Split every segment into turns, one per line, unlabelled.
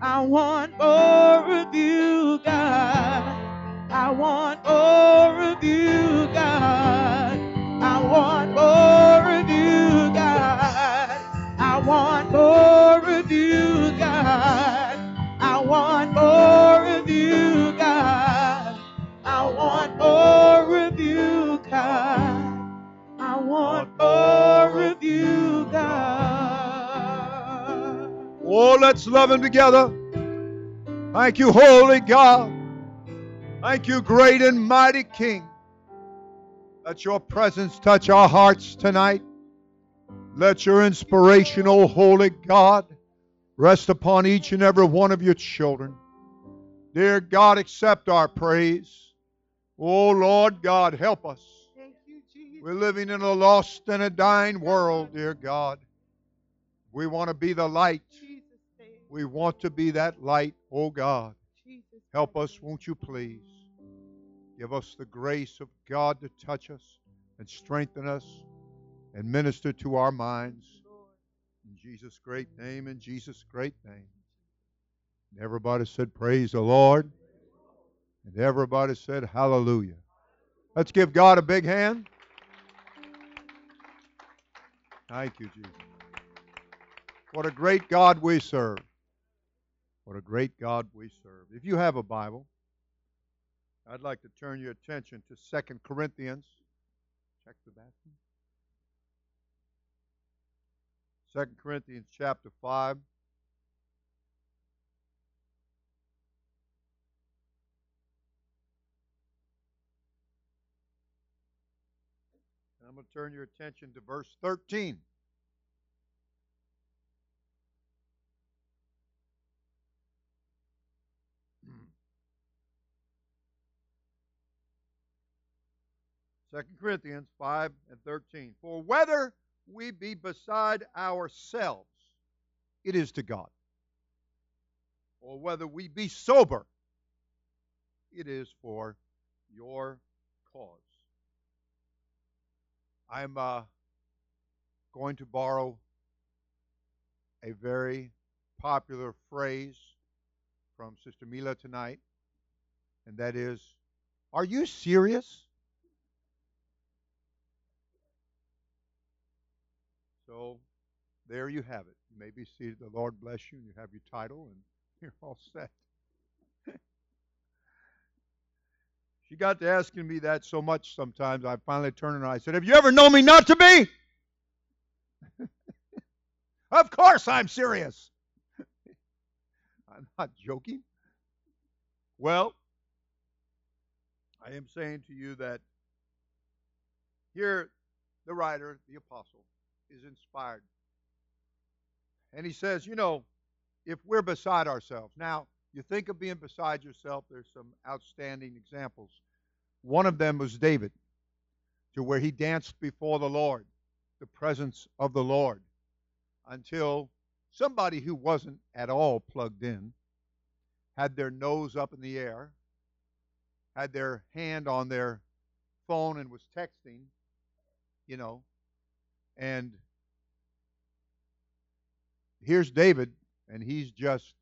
I want
let's love Him together. Thank you, Holy God. Thank you, great and mighty King. Let your presence touch our hearts tonight. Let your inspirational, holy God, rest upon each and every one of your children. Dear God, accept our praise. Oh, Lord God, help us.
You,
We're living in a lost and a dying world, dear God. We want to be the light. We want to be that light, oh God. Help us, won't you please? Give us the grace of God to touch us and strengthen us and minister to our minds. In Jesus' great name, in Jesus' great name. And everybody said, Praise the Lord. And everybody said, Hallelujah. Let's give God a big hand. Thank you, Jesus. What a great God we serve. What a great God we serve. If you have a Bible, I'd like to turn your attention to Second Corinthians. Check the bathroom. Second Corinthians chapter 5. I'm going to turn your attention to verse 13. Second Corinthians 5 and 13. For whether we be beside ourselves, it is to God. Or whether we be sober, it is for your cause. I'm uh, going to borrow a very popular phrase from Sister Mila tonight, and that is, Are you serious? So there you have it. You may be seated. The Lord bless you, and you have your title, and you're all set. she got to asking me that so much sometimes, I finally turned and I said, Have you ever known me not to be? of course I'm serious. I'm not joking. Well, I am saying to you that here the writer, the apostle, is inspired. And he says, you know, if we're beside ourselves. Now, you think of being beside yourself, there's some outstanding examples. One of them was David, to where he danced before the Lord, the presence of the Lord, until somebody who wasn't at all plugged in had their nose up in the air, had their hand on their phone and was texting, you know, and here's David, and he's just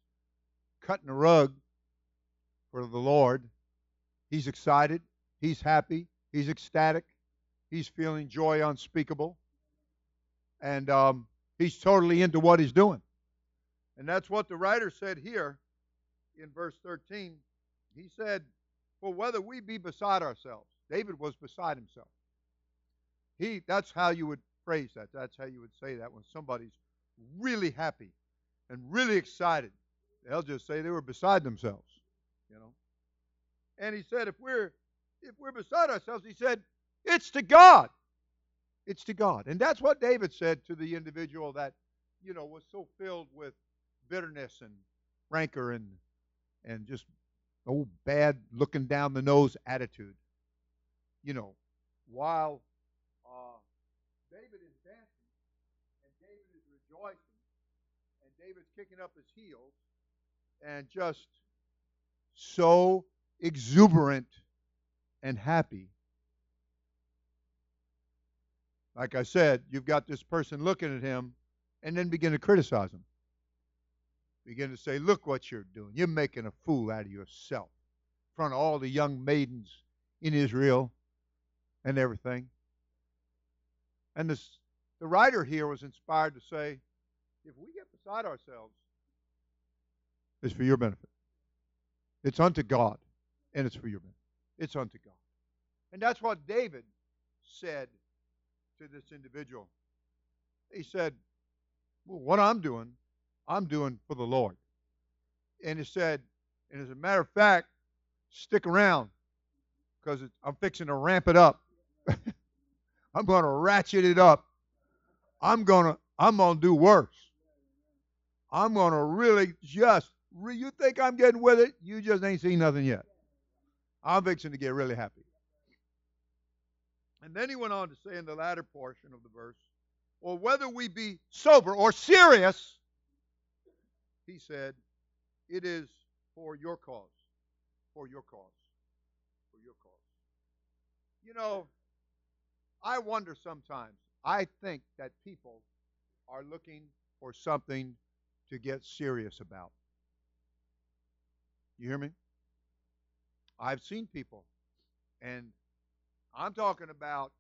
cutting a rug for the Lord. He's excited. He's happy. He's ecstatic. He's feeling joy unspeakable. And um, he's totally into what he's doing. And that's what the writer said here in verse 13. He said, For whether we be beside ourselves, David was beside himself. He that's how you would phrase that. That's how you would say that when somebody's really happy and really excited. They'll just say they were beside themselves, you know. And he said, if we're if we're beside ourselves, he said, it's to God. It's to God. And that's what David said to the individual that, you know, was so filled with bitterness and rancor and and just oh bad looking down the nose attitude. You know, while David is dancing and David is rejoicing and David's kicking up his heels and just so exuberant and happy. Like I said, you've got this person looking at him and then begin to criticize him. begin to say, Look what you're doing. You're making a fool out of yourself in front of all the young maidens in Israel and everything. And this, the writer here was inspired to say, if we get beside ourselves, it's for your benefit. It's unto God, and it's for your benefit. It's unto God. And that's what David said to this individual. He said, well, What I'm doing, I'm doing for the Lord. And he said, and as a matter of fact, stick around because I'm fixing to ramp it up. I'm going to ratchet it up. I'm going to I'm going to do worse. I'm going to really just re- you think I'm getting with it? You just ain't seen nothing yet. I'm fixing to get really happy. And then he went on to say in the latter portion of the verse, or whether we be sober or serious, he said, it is for your cause. For your cause. For your cause. You know, I wonder sometimes, I think that people are looking for something to get serious about. You hear me? I've seen people, and I'm talking about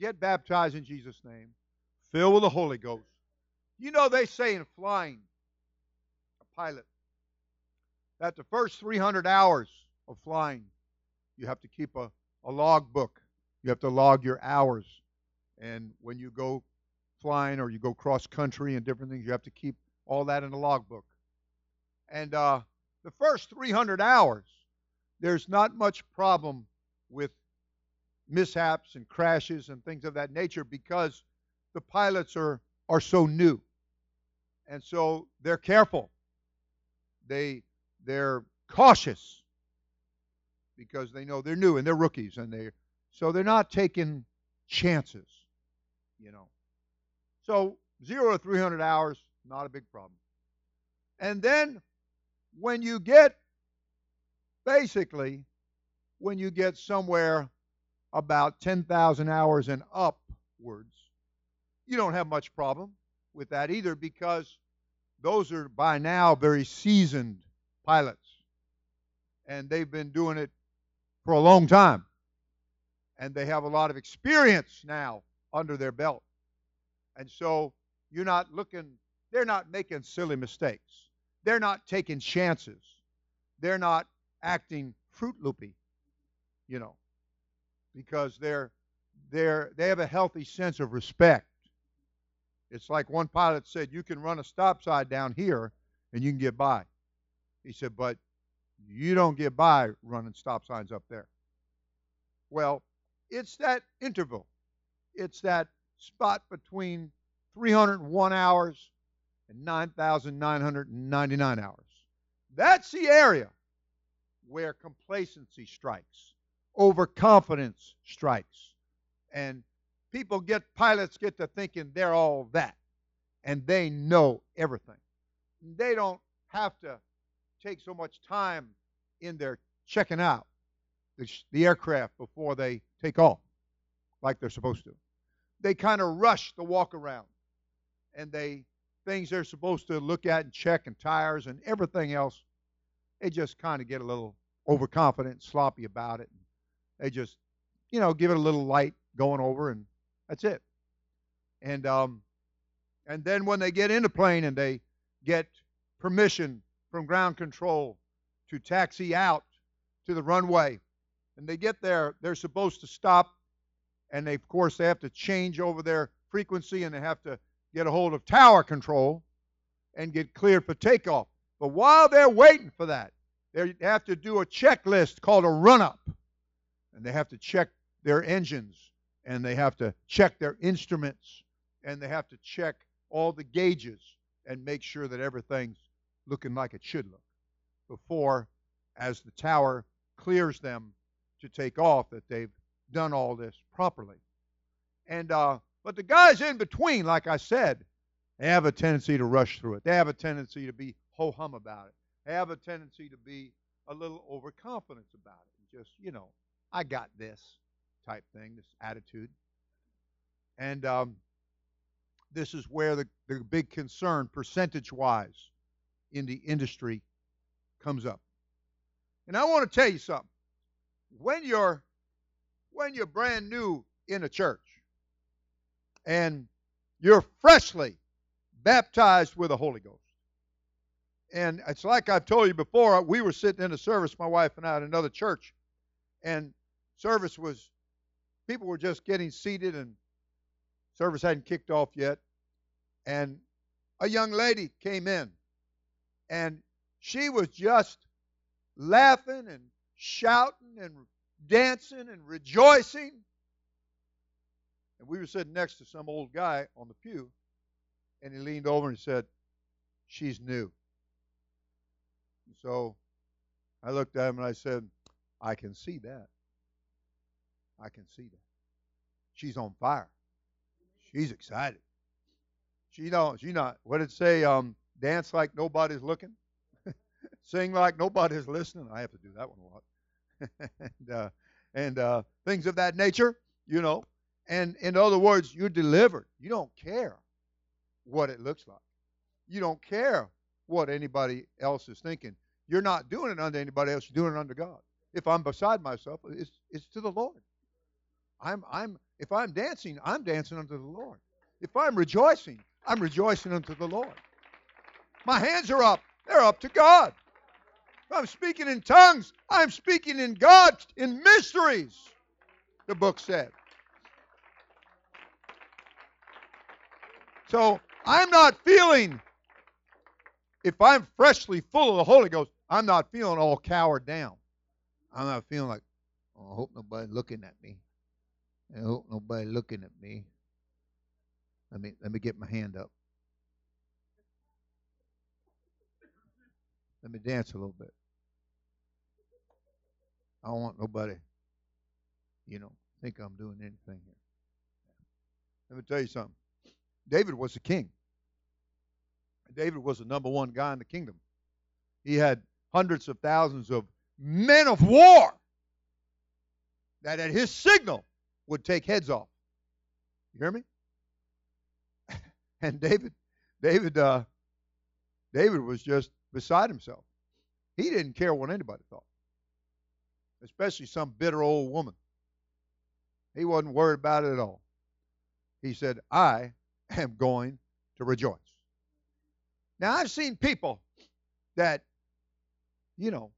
get baptized in Jesus' name, fill with the Holy Ghost. You know, they say in flying, a pilot, that the first 300 hours of flying, you have to keep a, a log book. You have to log your hours. And when you go flying or you go cross country and different things, you have to keep all that in a logbook. And uh, the first 300 hours, there's not much problem with mishaps and crashes and things of that nature because the pilots are, are so new. And so they're careful. They they're cautious because they know they're new and they're rookies and they so they're not taking chances, you know. So zero to 300 hours, not a big problem. And then when you get, basically, when you get somewhere about 10,000 hours and upwards, you don't have much problem with that either because those are by now very seasoned pilots. And they've been doing it for a long time. And they have a lot of experience now under their belt. And so you're not looking, they're not making silly mistakes. They're not taking chances. They're not acting fruit loopy, you know, because they're they're they have a healthy sense of respect. It's like one pilot said, you can run a stop sign down here and you can get by. He said, but you don't get by running stop signs up there. Well, it's that interval. It's that spot between 301 hours and 9,999 hours. That's the area where complacency strikes, overconfidence strikes, and people get pilots get to thinking they're all that, and they know everything. They don't have to take so much time in their checking out the, the aircraft before they take off, like they're supposed to. They kind of rush the walk around and they things they're supposed to look at and check and tires and everything else they just kind of get a little overconfident and sloppy about it they just you know give it a little light going over and that's it. And um and then when they get in the plane and they get permission from ground control to taxi out to the runway and they get there they're supposed to stop and they, of course, they have to change over their frequency and they have to get a hold of tower control and get cleared for takeoff. But while they're waiting for that, they have to do a checklist called a run up. And they have to check their engines and they have to check their instruments and they have to check all the gauges and make sure that everything's looking like it should look before, as the tower clears them to take off, that they've done all this properly. And uh, but the guys in between, like I said, they have a tendency to rush through it. They have a tendency to be ho hum about it. They have a tendency to be a little overconfident about it. Just you know, I got this type thing, this attitude. And um, this is where the, the big concern, percentage wise, in the industry comes up. And I want to tell you something. When you're when you're brand new in a church and you're freshly baptized with the Holy Ghost. And it's like I've told you before, we were sitting in a service, my wife and I, at another church, and service was, people were just getting seated and service hadn't kicked off yet. And a young lady came in, and she was just laughing and shouting and dancing and rejoicing. And we were sitting next to some old guy on the pew, and he leaned over and said, She's new. And so I looked at him and I said, I can see that. I can see that. She's on fire. She's excited. She don't she not what did it say? Um, dance like nobody's looking. Sing like nobody's listening. I have to do that one a lot. and uh, and uh, things of that nature, you know. And in other words, you're delivered. You don't care what it looks like. You don't care what anybody else is thinking. You're not doing it under anybody else. You're doing it under God. If I'm beside myself, it's, it's to the Lord. I'm, I'm, if I'm dancing, I'm dancing unto the Lord. If I'm rejoicing, I'm rejoicing unto the Lord. My hands are up. They're up to God. I'm speaking in tongues, I'm speaking in God, in mysteries, the book said. So I'm not feeling, if I'm freshly full of the Holy Ghost, I'm not feeling all cowered down. I'm not feeling like, oh, I hope nobody's looking at me. I hope nobody's looking at me. Let me let me get my hand up. Let me dance a little bit. I don't want nobody, you know, think I'm doing anything here. Let me tell you something. David was a king. David was the number one guy in the kingdom. He had hundreds of thousands of men of war that at his signal would take heads off. You hear me? and David, David, uh, David was just beside himself. He didn't care what anybody thought, especially some bitter old woman. He wasn't worried about it at all. He said, I am going to rejoice. Now, I've seen people that, you know,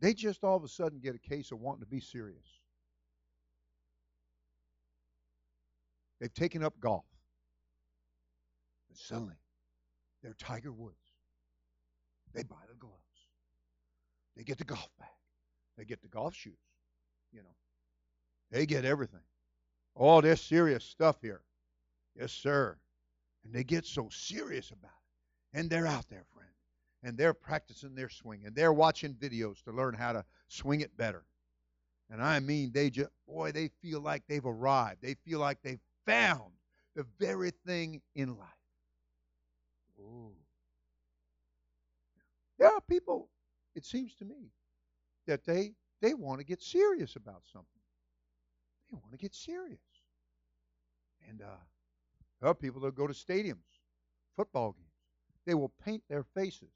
they just all of a sudden get a case of wanting to be serious. They've taken up golf. And suddenly, they're Tiger Woods. They buy the gloves. They get the golf bag. They get the golf shoes. You know, they get everything. All this serious stuff here. Yes, sir. And they get so serious about it. And they're out there, friend. And they're practicing their swing. And they're watching videos to learn how to swing it better. And I mean, they just, boy, they feel like they've arrived. They feel like they've found the very thing in life. Ooh. People, it seems to me, that they they want to get serious about something. They want to get serious. And uh, there are people that go to stadiums, football games. They will paint their faces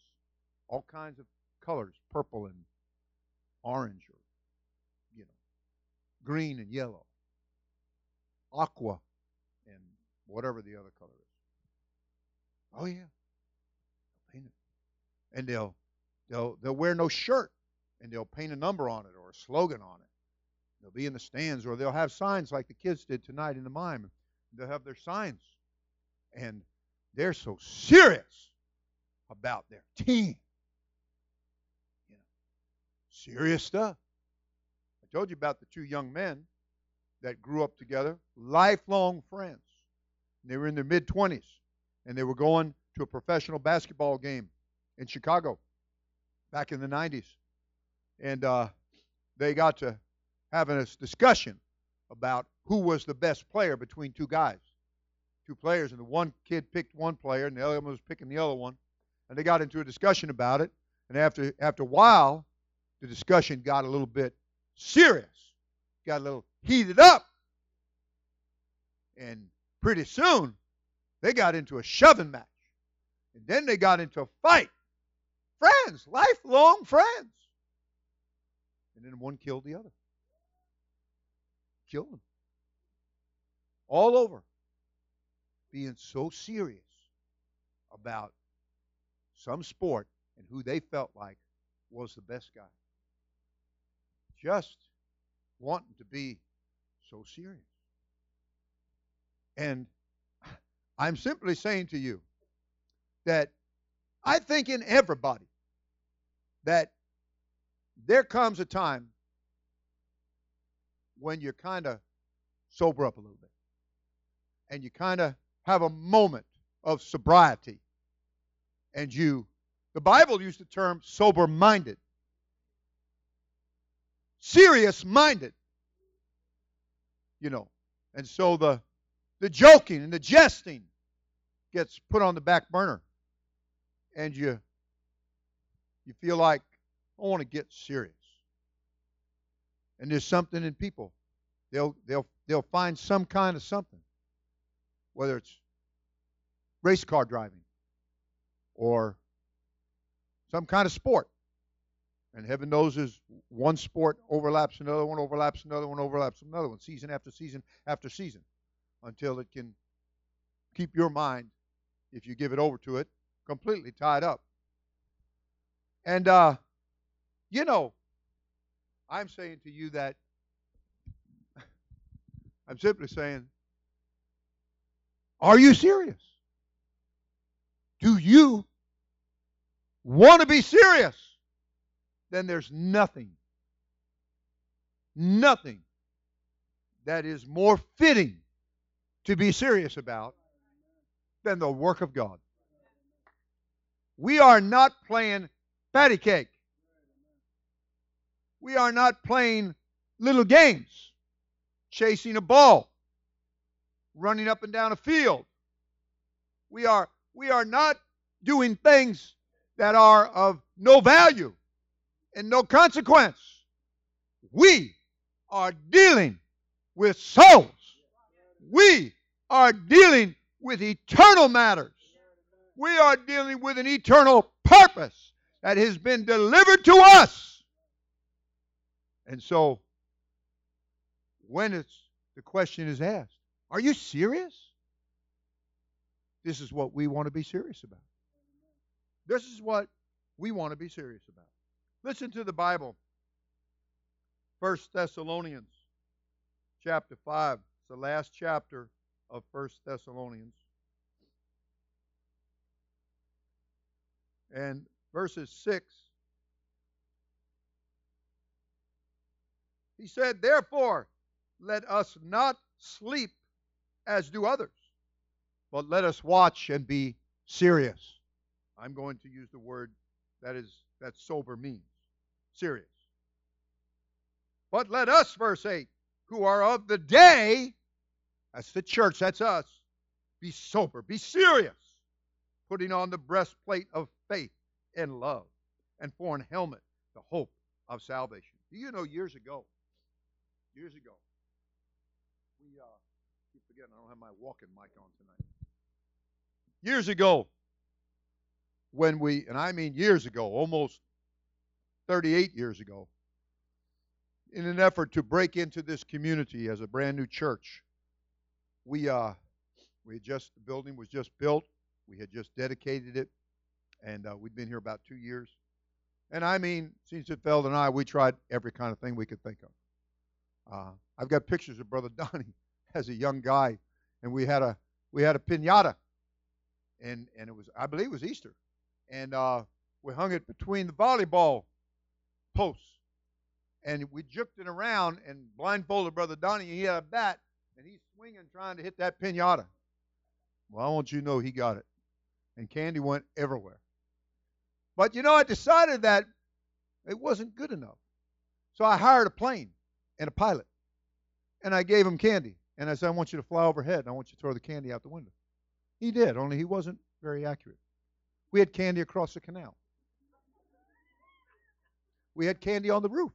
all kinds of colors, purple and orange, or you know, green and yellow, aqua, and whatever the other color is. Oh yeah, paint it, and they'll they'll they'll wear no shirt, and they'll paint a number on it or a slogan on it. They'll be in the stands, or they'll have signs like the kids did tonight in the mime. They'll have their signs and they're so serious about their team. You know, serious stuff. I told you about the two young men that grew up together, lifelong friends. And they were in their mid 20s, and they were going to a professional basketball game in Chicago back in the 90s. And uh, they got to having a discussion about who was the best player between two guys two players, and the one kid picked one player, and the other one was picking the other one, and they got into a discussion about it. And after after a while, the discussion got a little bit serious, got a little heated up, and pretty soon they got into a shoving match. And then they got into a fight. Friends, lifelong friends. And then one killed the other. Killed them. All over. Being so serious about some sport and who they felt like was the best guy. Just wanting to be so serious. And I'm simply saying to you that I think in everybody that there comes a time when you kind of sober up a little bit and you kind of have a moment of sobriety. And you the bible used the term sober minded serious minded you know and so the the joking and the jesting gets put on the back burner. And you you feel like I want to get serious. And there's something in people. They'll they'll they'll find some kind of something. Whether it's race car driving or some kind of sport. And heaven knows there's one sport overlaps another one, overlaps another one, overlaps another one, season after season after season, until it can keep your mind, if you give it over to it, completely tied up. And, uh, you know, I'm saying to you that I'm simply saying, are you serious? Do you want to be serious? Then there's nothing, nothing that is more fitting to be serious about than the work of God. We are not playing patty cake. We are not playing little games, chasing a ball, running up and down a field. We are we are not doing things that are of no value and no consequence. We are dealing with souls. We are dealing with eternal matters. We are dealing with an eternal purpose that has been delivered to us. And so, when it's the question is asked, are you serious? This is what we want to be serious about. This is what we want to be serious about. Listen to the Bible. First Thessalonians chapter 5. It's the last chapter of First Thessalonians. And verses 6. He said, Therefore, let us not sleep as do others, but let us watch and be serious. I'm going to use the word that is that sober means. Serious. But let us, verse 8, who are of the day, that's the church, that's us, be sober, be serious, putting on the breastplate of faith and love, and for an helmet, the hope of salvation. Do you know years ago, years ago, we uh, keep forgetting I don't have my walking mic on tonight. Years ago, when we, and I mean years ago, almost 38 years ago, in an effort to break into this community as a brand new church, we uh, we had just the building was just built. We had just dedicated it and uh, we'd been here about two years. And I mean, since it Feld and I, we tried every kind of thing we could think of. Uh, I've got pictures of Brother Donnie as a young guy, and we had a we had a pinata, and and it was I believe it was Easter, and uh, we hung it between the volleyball posts, and we juked it around and blindfolded Brother Donnie. And he had a bat, and he's swinging trying to hit that pinata. Well, I want you to know he got it, and candy went everywhere. But you know, I decided that it wasn't good enough. So I hired a plane and a pilot. And I gave him candy. And I said, I want you to fly overhead and I want you to throw the candy out the window. He did, only he wasn't very accurate. We had candy across the canal. We had candy on the roof.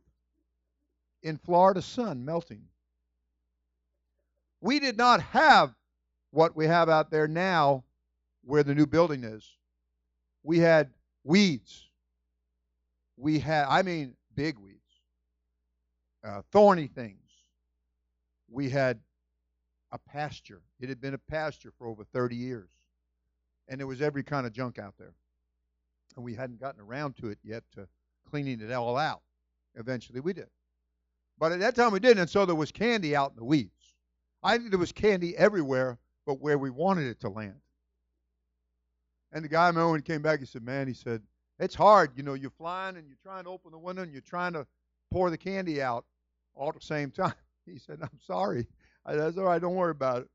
In Florida sun melting. We did not have what we have out there now where the new building is We had weeds. We had, I mean, big weeds, uh, thorny things. We had a pasture. It had been a pasture for over 30 years. And there was every kind of junk out there. And we hadn't gotten around to it yet to cleaning it all out. Eventually we did. But at that time we didn't, and so there was candy out in the weeds. I think there was candy everywhere but where we wanted it to land. And the guy, I remember when he came back, he said, Man, he said, it's hard. You know, you're flying and you're trying to open the window and you're trying to pour the candy out all at the same time. He said, I'm sorry. I, That's all right. Don't worry about it.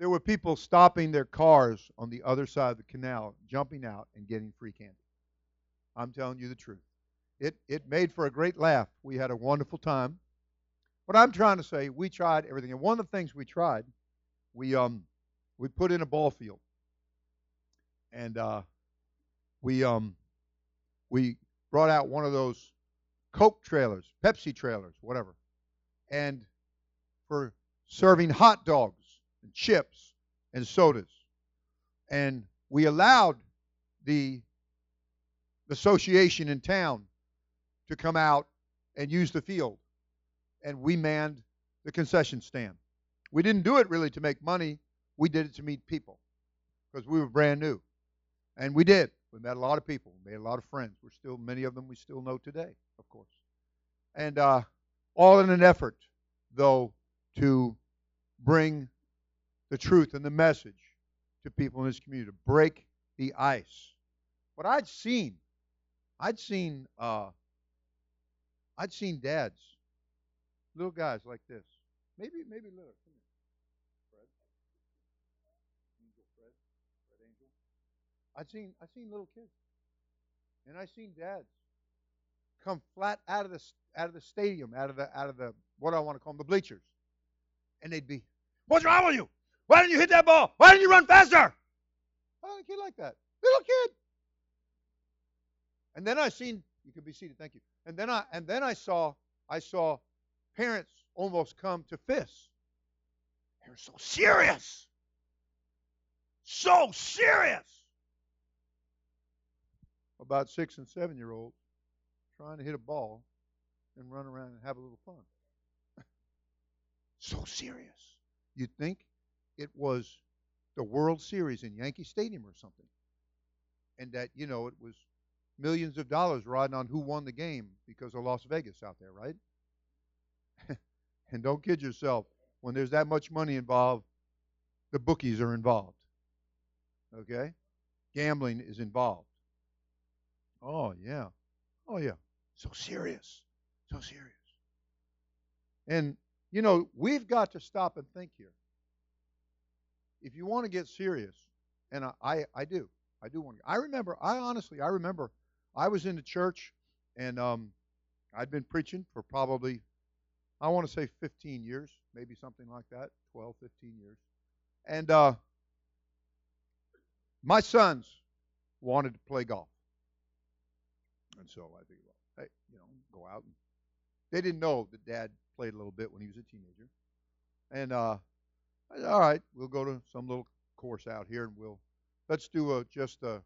There were people stopping their cars on the other side of the canal, jumping out and getting free candy. I'm telling you the truth. It, it made for a great laugh. We had a wonderful time. But I'm trying to say, we tried everything. And one of the things we tried, we um, we put in a ball field, and uh, we um, we brought out one of those Coke trailers, Pepsi trailers, whatever, and for serving hot dogs and chips and sodas, and we allowed the association in town to come out and use the field, and we manned the concession stand. We didn't do it really to make money. We did it to meet people because we were brand new. And we did. We met a lot of people, made a lot of friends. We're still, many of them we still know today, of course. And uh, all in an effort, though, to bring the truth and the message to people in this community, to break the ice. But I'd seen, I'd seen, uh, I'd seen dads, little guys like this, maybe, maybe little. I've seen I've seen little kids, and I've seen dads come flat out of the out of the stadium, out of the out of the what do I want to call them, the bleachers, and they'd be, "What's wrong with you? Why didn't you hit that ball? Why didn't you run faster?" Oh, a kid like that, little kid. And then I seen you could be seated, thank you. And then I and then I saw I saw parents almost come to fists. They were so serious, so serious about six and seven year olds trying to hit a ball and run around and have a little fun. so serious. You'd think it was the World Series in Yankee Stadium or something. And that, you know, it was millions of dollars riding on who won the game because of Las Vegas out there, right? and don't kid yourself. When there's that much money involved, the bookies are involved. Okay? Gambling is involved. Oh, yeah. Oh, yeah. So serious. So serious. And, you know, we've got to stop and think here. If you want to get serious, and I, I, I do, I do want to. I remember, I honestly, I remember I was in the church and um, I'd been preaching for probably, I want to say 15 years, maybe something like that, 12, 15 years. And uh, my sons wanted to play golf. And so I figured, well, hey, you know, go out. And they didn't know that Dad played a little bit when he was a teenager. And uh, I said, all right, we'll go to some little course out here, and we'll let's do a just a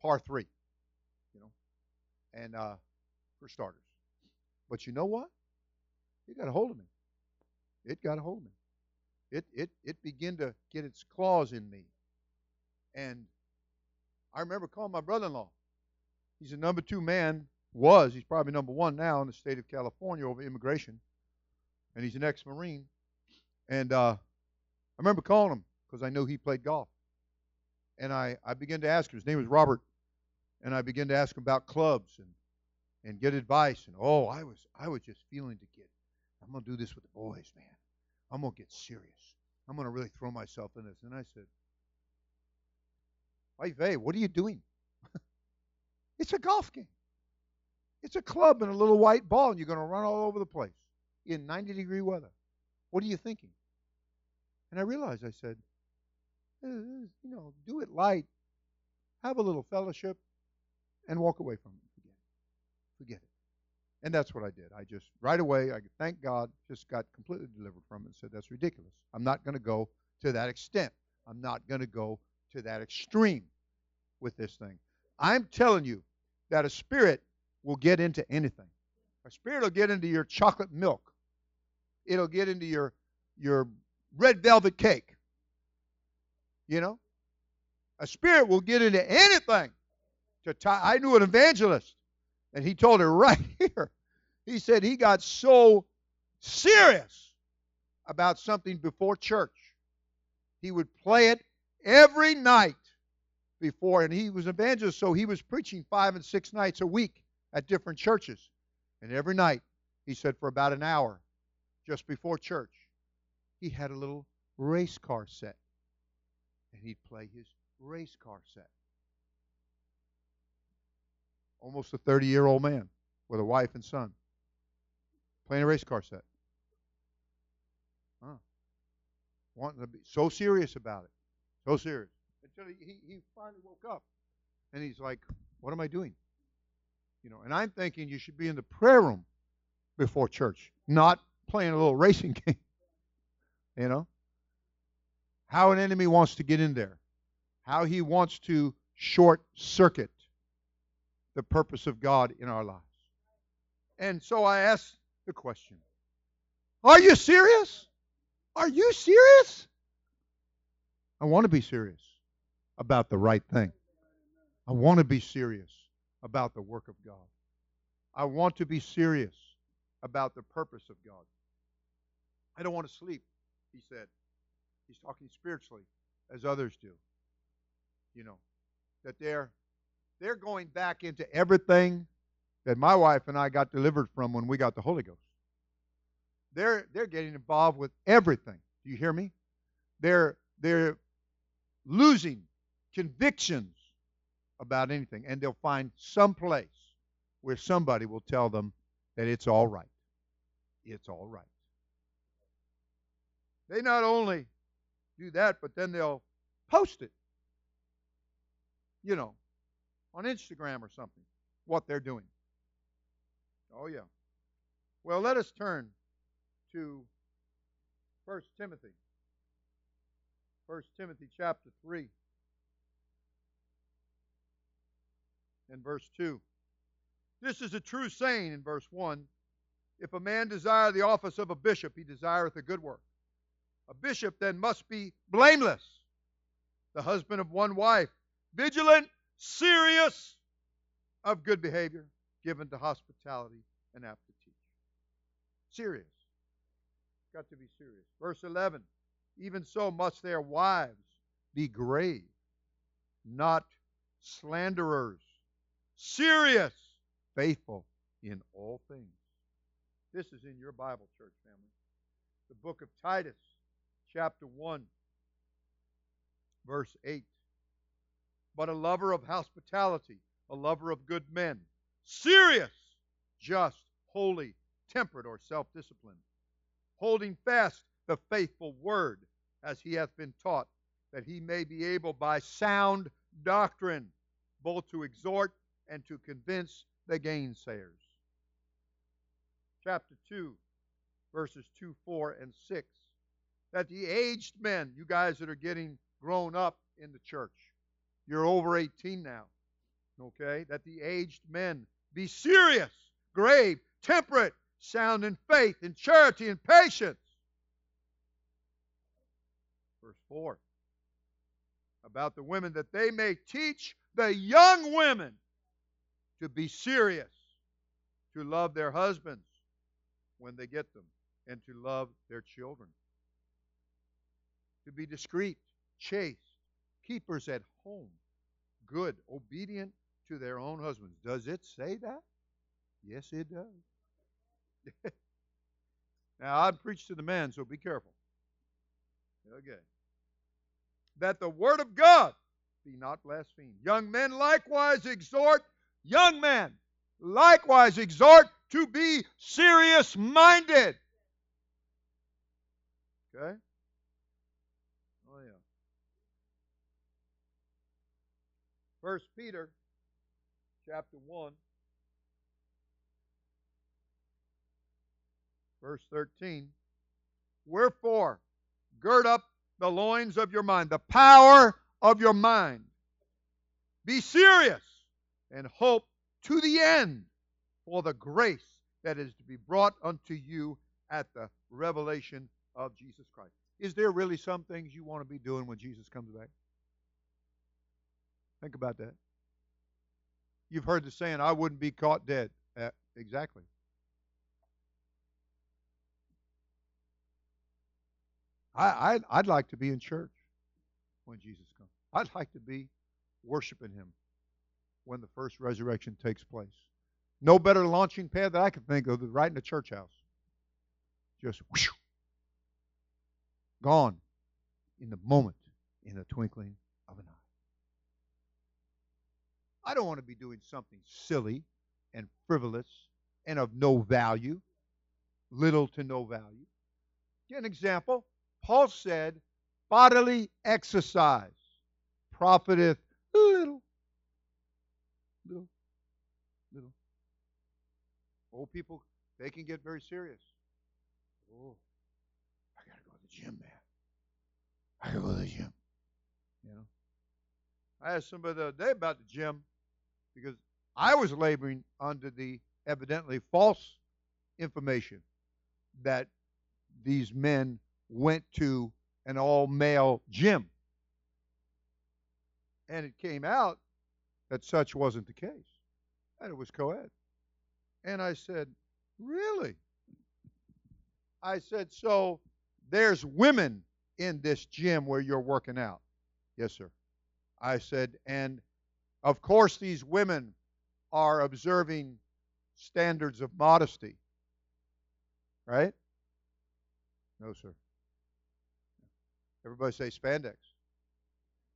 par three, you know, and uh, for starters. But you know what? It got a hold of me. It got a hold of me. It it it began to get its claws in me. And I remember calling my brother-in-law He's a number two man, was. He's probably number one now in the state of California over immigration. And he's an ex Marine. And uh, I remember calling him because I knew he played golf. And I, I began to ask him, his name was Robert, and I began to ask him about clubs and, and get advice. And oh, I was I was just feeling to get, I'm to do this with the boys, man. I'm to get serious. I'm to really throw myself in this. And I said, Hey, what are you doing? It's a golf game. It's a club and a little white ball, and you're going to run all over the place in 90 degree weather. What are you thinking? And I realized, I said, you know, do it light, have a little fellowship, and walk away from it. It. Forget it. And that's what I did. I just, right away, I thank God, just got completely delivered from it and said, that's ridiculous. I'm not going to go to that extent. I'm not going to go to that extreme. with this thing. I'm telling you that a spirit will get into anything. A spirit will get into your chocolate milk. It'll get into your your red velvet cake. You know? A spirit will get into anything. To tie. I knew an evangelist, and he told her right here. He said he got so serious about something before church. He would play it every night before, and he was an evangelist, so he was preaching five and six nights a week at different churches. And every night, he said, for about an hour, just before church, he had a little race car set. And he'd play his race car set. Almost a 30 year old man with a wife and son playing a race car set. Huh. Wanting to be so serious about it. So serious. Until he, he, he finally woke up. And he's like, What am I doing? You know, and I'm thinking you should be in the prayer room before church, not playing a little racing game. you know? How an enemy wants to get in there. How he wants to short circuit the purpose of God in our lives. And so I asked the question Are you serious? Are you serious? I want to be serious about the right thing. I want to be serious about the work of God. I want to be serious about the purpose of God. I don't want to sleep, he said. He's talking spiritually, as others do. You know, that they're they're going back into everything that my wife and I got delivered from when we got the Holy Ghost. They're they're getting involved with everything. Do you hear me? They're they're losing convictions about anything, and they'll find some place where somebody will tell them that it's all right. It's all right. They not only do that, but then they'll post it, you know, on Instagram or something, what they're doing. Oh, yeah. Well, let us turn to 1 Timothy. 1 Timothy chapter 3. In verse 2. This is a true saying in verse 1. If a man desire the office of a bishop, he desireth a good work. A bishop then must be blameless, the husband of one wife, vigilant, serious, of good behavior, given to hospitality, and apt to teach. Serious. Got to be serious. Verse 11 Even so must their wives be grave, not slanderers serious, faithful in all things. This is in your Bible, church family. The book of Titus, chapter 1, verse 8. But a lover of hospitality, a lover of good men, serious, just, holy, temperate, or self disciplined, holding fast the faithful word as he hath been taught, that he may be able by sound doctrine both to exhort and to convince the gainsayers. Chapter 2, verses 2, 4, and 6. That the aged men, you guys that are getting grown up in the church, you're over 18 now, okay? That the aged men be serious, grave, temperate, sound in faith, in charity, and patience. Verse 4 about the women that they may teach the young women to be serious, to love their husbands when they get them, and to love their children, to be discreet, chaste, keepers at home, good, obedient to their own husbands. Does it say that? Yes, it does. now, I preach to the men, so be careful. Okay. That the word of God be not blasphemed. Young men likewise exhort Young men, likewise exhort to be serious minded. Okay? Oh, yeah. First Peter chapter 1, verse 13. Wherefore, gird up the loins of your mind, the power of your mind Be serious and hope to the end for the grace that is to be brought unto you at the revelation of Jesus Christ. Is there really some things you want to be doing when Jesus comes back? Think about that. You've heard the saying, I wouldn't be caught dead. Uh, exactly. I, I'd, I'd like to be in church when Jesus comes. I'd like to be worshiping Him when the first resurrection takes place. No better launching pad that I can think of than right in the church house. Just whoosh, gone in the moment, in the twinkling of an eye. I don't want to be doing something silly and frivolous and of no value, little to no value. Get an example. Paul said, bodily exercise profiteth little. Little. Little. Old people, they can get very serious. Oh, I gotta go to the gym, man. I gotta go to the gym. You know. I asked somebody the other day about the gym because I was laboring under the evidently false information that these men went to an all male gym. And it came out that such wasn't the case, and it was co ed. And I said, Really? I said, So there's women in this gym where you're working out? Yes, sir. I said, And of course, these women are observing standards of modesty. Right? No, sir. Everybody say spandex.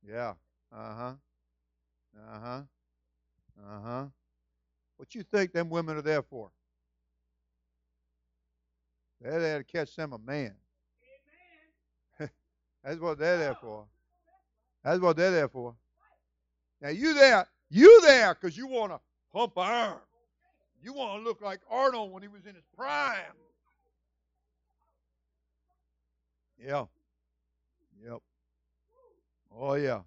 Yeah. Uh huh. Uh huh. Uh huh. What you think them women are there for? They're there to catch them a man. That's what they're there for. That's what they're there for. Now you there, you there because you want to pump iron. You want to look like Arnold when he was in his prime. Yeah. Yep. Oh yeah.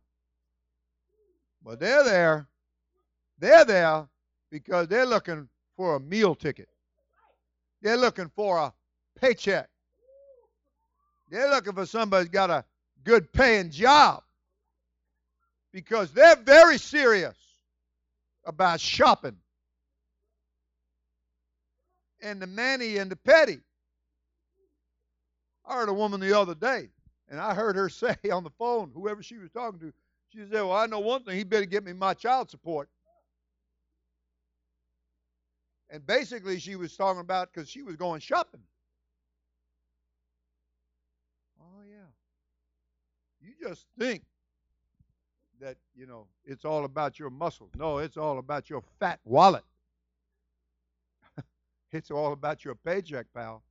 But they're there. They're there because they're looking for a meal ticket. They're looking for a paycheck. They're looking for somebody who's got a good paying job because they're very serious about shopping. And the manny and the petty. I heard a woman the other day, and I heard her say on the phone, whoever she was talking to, she said, Well, I know one thing, he better get me my child support. And basically, she was talking about because she was going shopping. Oh, yeah. You just think that, you know, it's all about your muscles. No, it's all about your fat wallet. it's all about your paycheck, pal.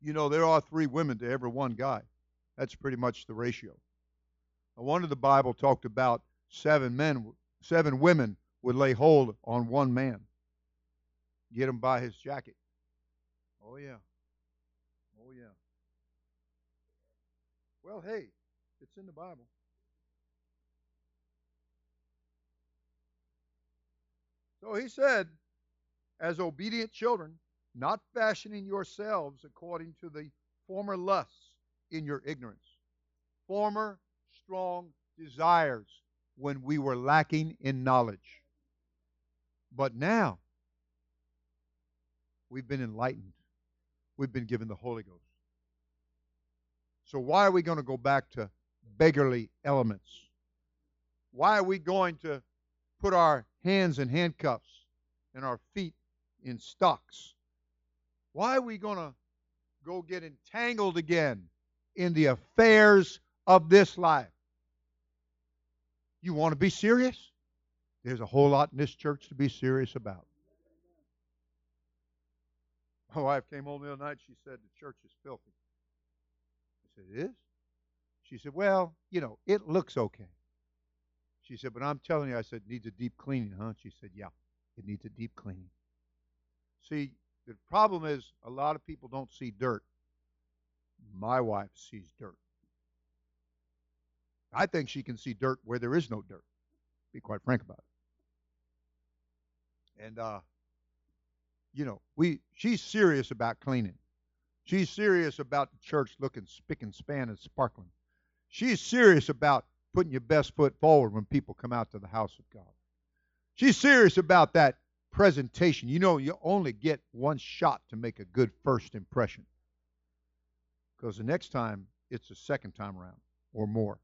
You know, there are three women to every one guy. That's pretty much the ratio. I wonder the Bible talked about seven men, seven women would lay hold on one man, get him by his jacket. Oh, yeah. Oh, yeah. Well, hey, it's in the Bible. So he said, as obedient children, not fashioning yourselves according to the former lusts in your ignorance, former strong desires when we were lacking in knowledge. But now, we've been enlightened. We've been given the Holy Ghost. So, why are we going to go back to beggarly elements? Why are we going to put our hands in handcuffs and our feet in stocks? Why are we going to go get entangled again in the affairs of this life? You want to be serious? There's a whole lot in this church to be serious about. My wife came home the other night. She said the church is filthy. I said, It is? She said, Well, you know, it looks okay. She said, But I'm telling you, I said, it needs a deep cleaning, huh? She said, Yeah, it needs a deep cleaning. See, the problem is a lot of people don't see dirt. My wife sees dirt. I think she can see dirt where there is no dirt. Be quite frank about it. And uh, you know, we she's serious about cleaning. She's serious about the church looking spick and span and sparkling. She's serious about putting your best foot forward when people come out to the house of God. She's serious about that presentation. You know, you only get one shot to make a good first impression. Because the next time, it's the second time around or more.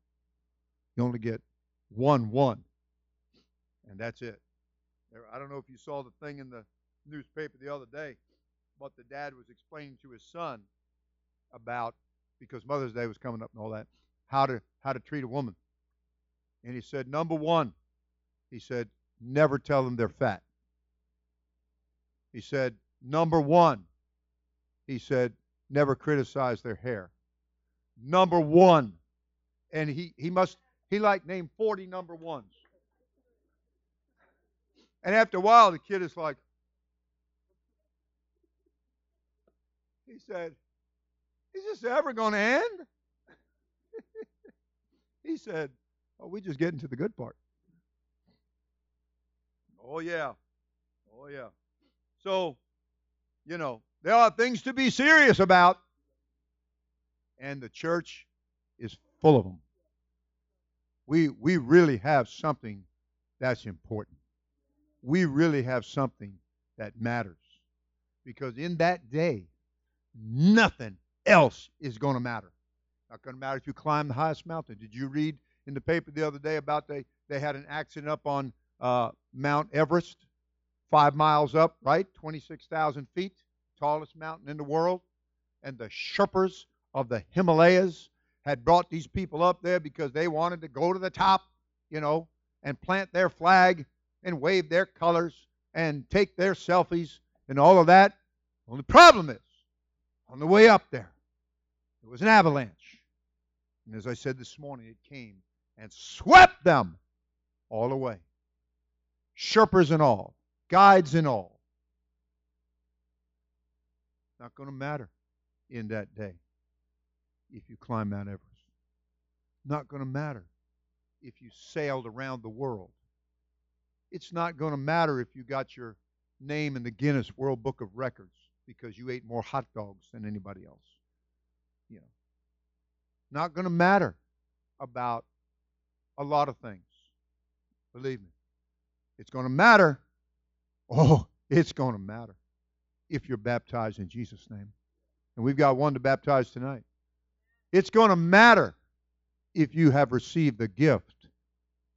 You only get one one, and that's it. I don't know if you saw the thing in the newspaper the other day, but the dad was explaining to his son about because Mother's Day was coming up and all that, how to how to treat a woman. And he said, number one, he said, never tell them they're fat. He said, number one, he said, never criticize their hair. Number one. And he, he must, he like named 40 number ones. And after a while, the kid is like, he said, Is this ever going to end? he said, Oh, we just getting to the good part. Oh, yeah. Oh, yeah. So, you know, there are things to be serious about, and the church is full of them. We, we really have something that's important. We really have something that matters. Because in that day, nothing else is going to matter. Not going to matter if you climb the highest mountain. Did you read in the paper the other day about they, they had an accident up on uh, Mount Everest, five miles up, right? 26,000 feet, tallest mountain in the world. And the Sherpas of the Himalayas had brought these people up there because they wanted to go to the top, you know, and plant their flag and wave their colors and take their selfies and all of that. Well, the problem is, on the way up there, there was an avalanche. And as I said this morning, it came and swept them all away. Sherpas and all, guides and all. Not going to matter in that day if you climb Mount Everest. Not going to matter if you sailed around the world. It's not going to matter if you got your name in the Guinness World Book of Records because you ate more hot dogs than anybody else. You know. Not going to matter about a lot of things. Believe me. It's going to matter. Oh, it's going to matter if you're baptized in Jesus' name. And we've got one to baptize tonight. It's going to matter if you have received the gift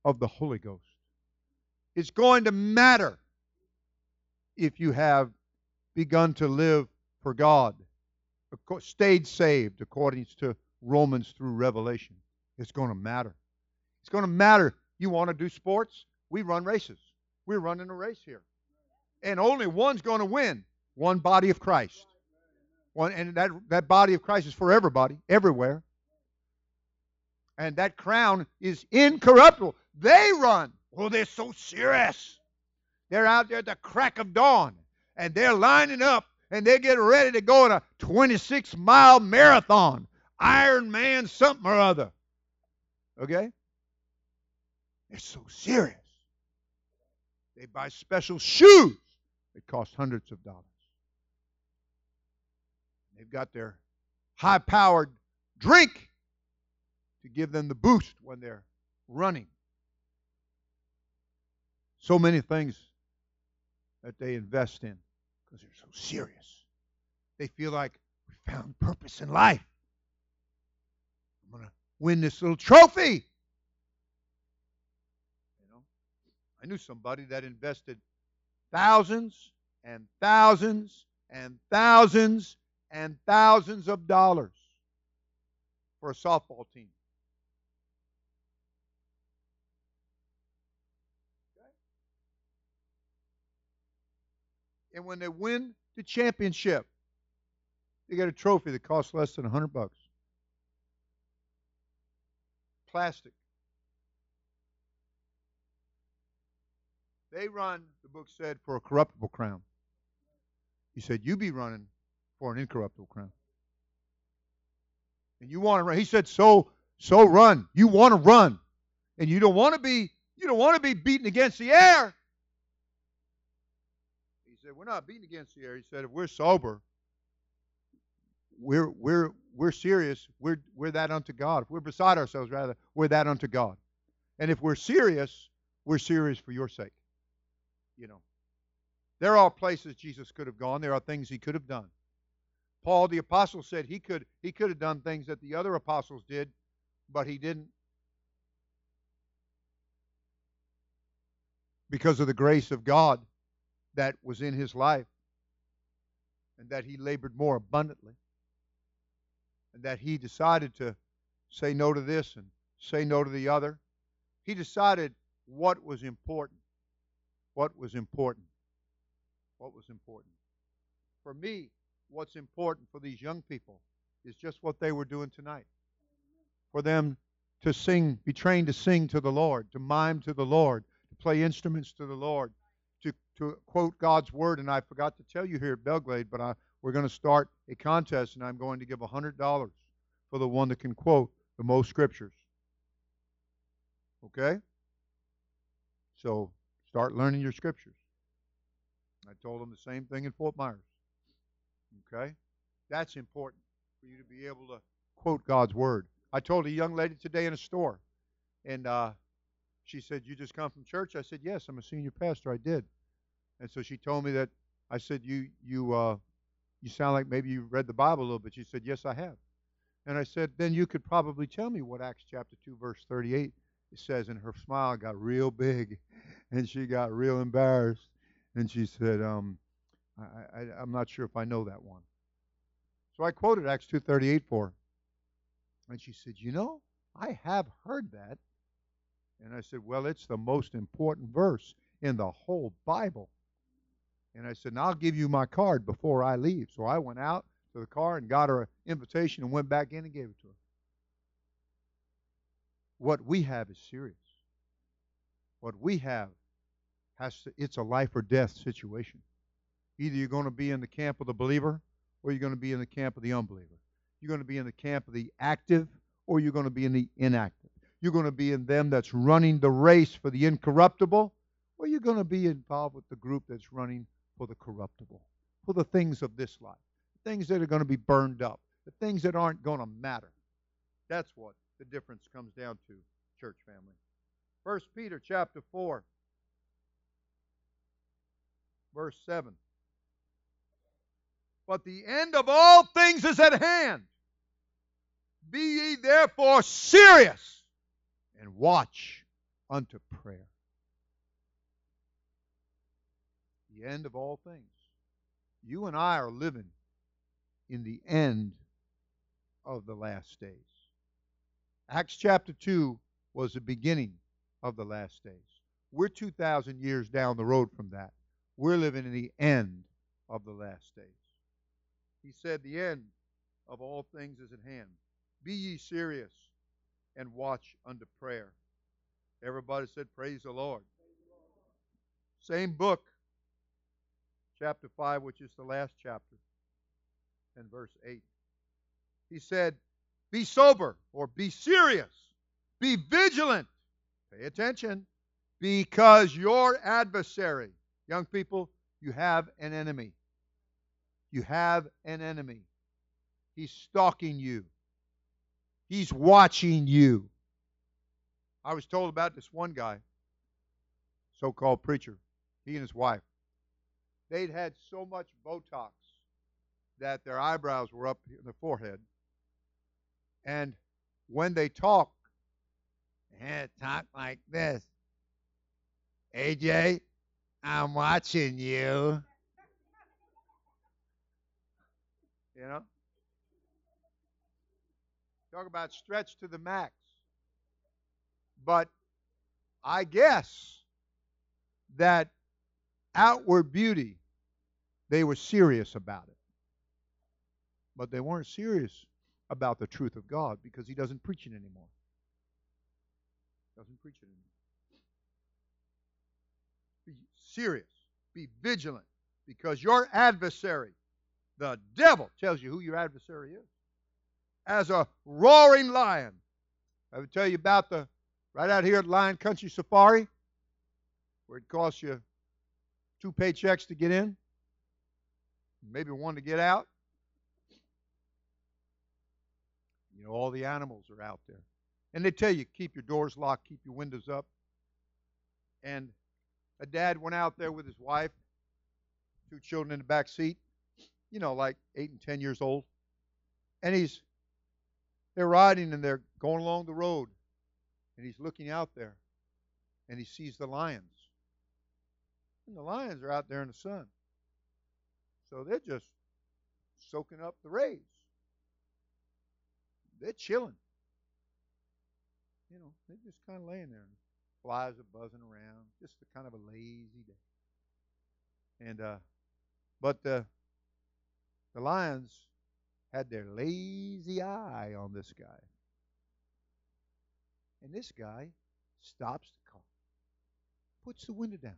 of the Holy Ghost. It's going to matter if you have begun to live for God, stayed saved according to Romans through Revelation. It's going to matter. It's going to matter. You want to do sports? We run races. We're running a race here. And only one's going to win one body of Christ. And that, that body of Christ is for everybody, everywhere. And that crown is incorruptible. They run. Oh, they're so serious. They're out there at the crack of dawn, and they're lining up, and they're getting ready to go on a 26 mile marathon. Iron Man something or other. Okay? They're so serious. They buy special shoes that cost hundreds of dollars. They've got their high powered drink to give them the boost when they're running. So many things that they invest in because they're so serious. They feel like we found purpose in life. I'm going to win this little trophy. I knew somebody that invested thousands and thousands and thousands and thousands of dollars for a softball team. And when they win the championship, they get a trophy that costs less than a hundred bucks. Plastic. They run, the book said, for a corruptible crown. He said, You be running for an incorruptible crown. And you want to run. He said, So, so run. You want to run. And you don't want to be You don't want to be beaten against the air. He said, We're not beaten against the air. He said, If we're sober, we're we're we're serious. We're we're that unto God. If we're beside ourselves, rather, we're that unto God. And if we're serious, we're serious for your sake. You know. There are places Jesus could have gone. There are things he could have done. Paul the apostle said he could he could have done things that the other apostles did, but he didn't. Because of the grace of God that was in his life and that he labored more abundantly and that he decided to say no to this and say no to the other. He decided what was important. What was important. What was important. For me, what's important for these young people is just what they were doing tonight. For them to sing, be trained to sing to the Lord, to mime to the Lord, to play instruments to the Lord, to, to quote God's word. And I forgot to tell you here at Belgrade, but I, we're going to start a contest, and I'm going to give $100 for the one that can quote the most scriptures. Okay? So start learning your scriptures. I told them the same thing in Fort Myers. Okay? That's important for you to be able to quote God's word. I told a young lady today in a store, and uh, she said, You just come from church? I said, Yes, I'm a senior pastor. I did. And so she told me that I said, You you uh, you sound like maybe you read the Bible a little bit. She said, Yes, I have. And I said, Then you could probably tell me what Acts chapter 2, verse 38 it says. And her smile got real big, and she got real embarrassed. And she said, um, I, I, I'm not sure if I know that one. So I quoted Acts 2.38 for her. And she said, You know, I have heard that. And I said, Well, it's the most important verse in the whole Bible. And I said, Now I'll give you my card before I leave. So I went out to the car and got her an invitation and went back in and gave it to her. What we have is serious. What we have has to, it's a life or death situation. Either you're going to be in the camp of the believer or you're going to be in the camp of the unbeliever. You're going to be in the camp of the active or you're going to be in the inactive. You're going to be in them that's running the race for the incorruptible or you're going to be involved with the group that's running for the corruptible, for the things of this life, things that are going to be burned up, the things that aren't going to matter. That's what the difference comes down to, church family. First Peter chapter 4 verse 7. But the end of all things is at hand. Be ye therefore serious and watch unto prayer. The end of all things. You and I are living in the end of the last days. Acts chapter 2 was the beginning of the last days. We're 2,000 years down the road from that. We're living in the end of the last days. He said, The end of all things is at hand. Be ye serious and watch unto prayer. Everybody said, Praise the Lord. Same book, chapter 5, which is the last chapter, and verse 8. He said, Be sober or be serious, be vigilant. Pay attention, because your adversary, Young people, you have an enemy. You have an enemy. He's stalking you. He's watching you. I was told about this one guy, so called preacher, he and his wife. They'd had so much Botox that their eyebrows were up in their forehead. And when they talk, they talk like this. AJ, I'm watching you. You know? Talk about stretch to the max. But I guess that outward beauty, they were serious about it. But they weren't serious about the truth of God because he doesn't preach it anymore. Doesn't preach it anymore Be serious. Be vigilant because your adversary, the devil, tells you who your adversary is. As a roaring lion. I would tell you about the Right out here at Lion Country Safari, where it costs you two paychecks to get in, maybe one to get out. You know, all the animals are out there. And they tell you, keep your doors locked, keep your windows up. And a dad went out there with his wife, two children in the back seat, you know, like eight and ten years old. And he's they're riding and they're going along the road. And he's looking out there and he sees the lions. And the lions are out there in the sun. So they're just soaking up the rays. They're chilling. You know, they're just kind of laying there. Flies are buzzing around. Just a kind of a lazy day. And uh, but the the lions had their lazy eye on this guy. And this guy stops the car, puts the window down.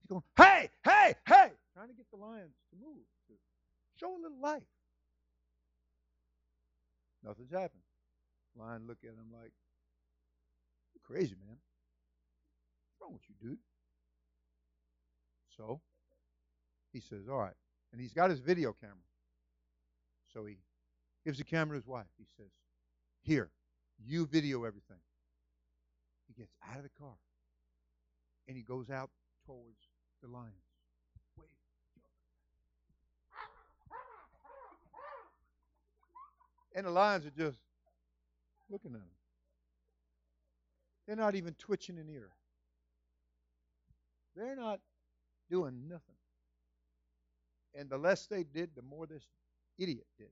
He's going, hey, hey, hey, trying to get the lions to move, to show a little life. Nothing's happened. Lion look at him like, you crazy, man. What's wrong with you, dude? So he says, all right. And he's got his video camera. So he gives the camera to his wife. He says, here, you video everything. He gets out of the car and he goes out towards the lions. And the lions are just looking at him. They're not even twitching an ear. They're not doing nothing. And the less they did, the more this idiot did.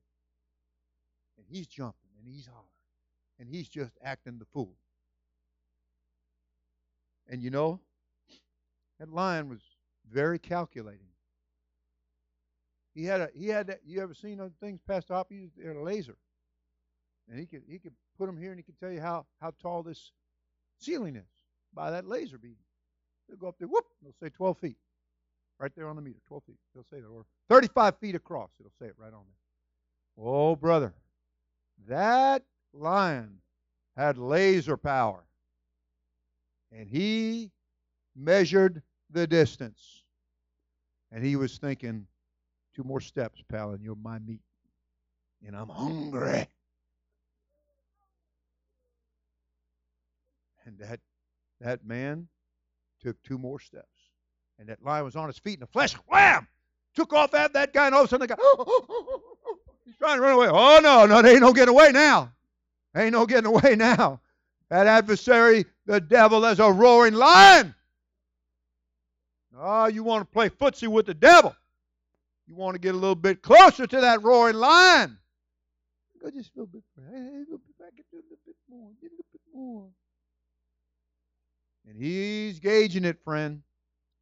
And he's jumping and he's hollering. And he's just acting the fool. And you know, that lion was very calculating. He had a he had that you ever seen those things past off? He used a laser. And he could he could put them here and he could tell you how, how tall this ceiling is by that laser beam. They'll go up there, whoop, they'll say 12 feet. Right there on the meter, 12 feet. They'll say that. Or 35 feet across, it'll say it right on there. Oh, brother, that lion had laser power. And he measured the distance. And he was thinking, two more steps, pal, and you're my meat. And I'm hungry. And that that man took two more steps. And that lion was on his feet, and the flesh, wham! Took off at that guy, and all of a sudden the guy, oh, oh, oh, he's trying to run away. Oh, no, no, there ain't no getting away now. Ain't no getting away now. That adversary, the devil, is a roaring lion. Oh, you want to play footsie with the devil. You want to get a little bit closer to that roaring lion. Go just a little bit. Hey, a little back, a little bit more. Get a little bit more. And he's gauging it, friend.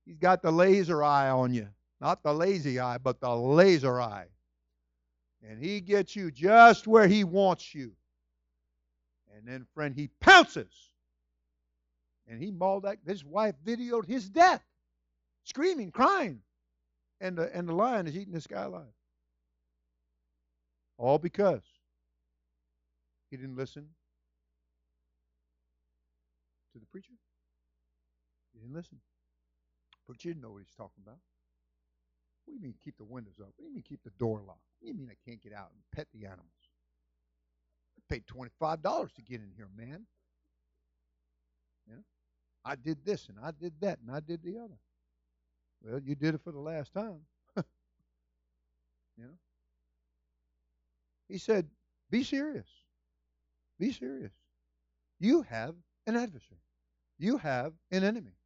He's got the laser eye on you. Not the lazy eye, but the laser eye. And he gets you just where he wants you. And then, friend, he pounces. And he mauled that. His wife videoed his death, screaming, crying. And the, and the lion is eating this guy alive. All because he didn't listen to the preacher. He didn't listen. But you didn't know what he's talking about. What do you mean keep the windows up? What do you mean keep the door locked? What do you mean I can't get out and pet the animals? I paid $25 to get in here, man. You know? I did this and I did that and I did the other. Well, you did it for the last time. you know? He said, Be serious. Be serious. You have an adversary. You have an enemy.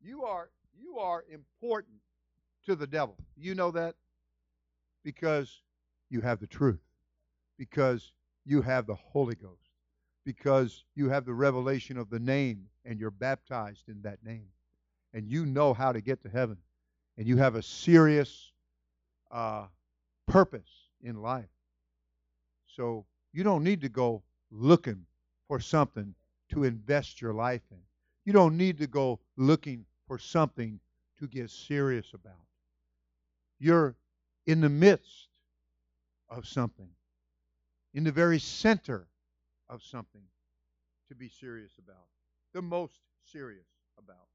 You are you are important to the devil. You know that because you have the truth. Because you have the Holy Ghost. Because you have the revelation of the name and you're baptized in that name. And you know how to get to heaven. And you have a serious uh, purpose in life. So you don't need to go looking for something to invest your life in. You don't need to go looking for something to get serious about. You're in the midst of something, in the very center of something to be serious about. the most serious about.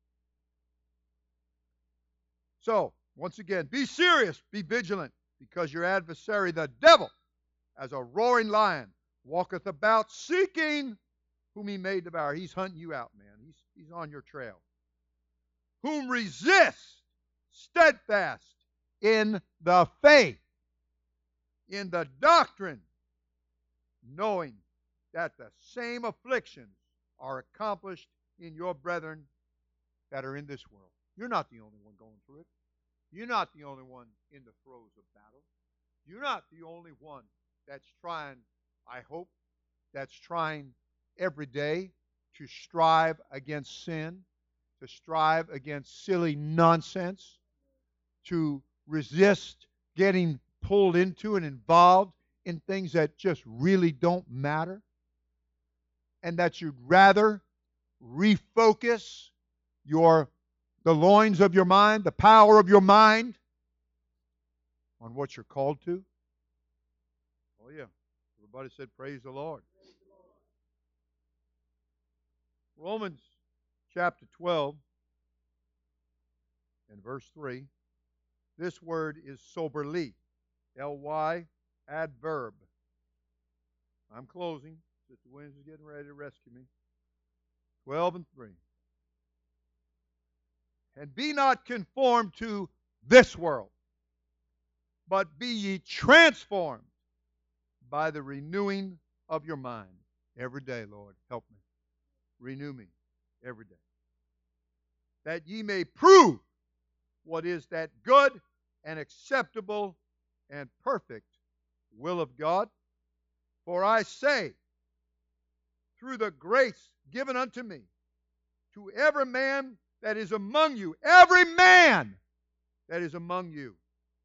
So, once again, be serious, be vigilant, because your adversary, the devil, as a roaring lion, walketh about seeking whom he may devour. He's hunting you out, man. He's, he's on your trail. Whom resist steadfast in the faith, in the doctrine, knowing that the same afflictions are accomplished in your brethren that are in this world. You're not the only one going through it. You're not the only one in the throes of battle. You're not the only one that's trying, I hope, that's trying every day to strive against sin, to strive against silly nonsense, to resist getting pulled into and involved in things that just really don't matter, and that you'd rather refocus your the loins of your mind, the power of your mind on what you're called to. Oh yeah. Everybody said praise the Lord. Romans chapter 12 and verse 3. This word is soberly. L Y adverb. I'm closing. Sister Williams is getting ready to rescue me. 12 and 3. And be not conformed to this world, but be ye transformed by the renewing of your mind. Every day, Lord, help me. Renew me every day. That ye may prove what is that good and acceptable and perfect will of God. For I say, through the grace given unto me, to every man that is among you, every man that is among you,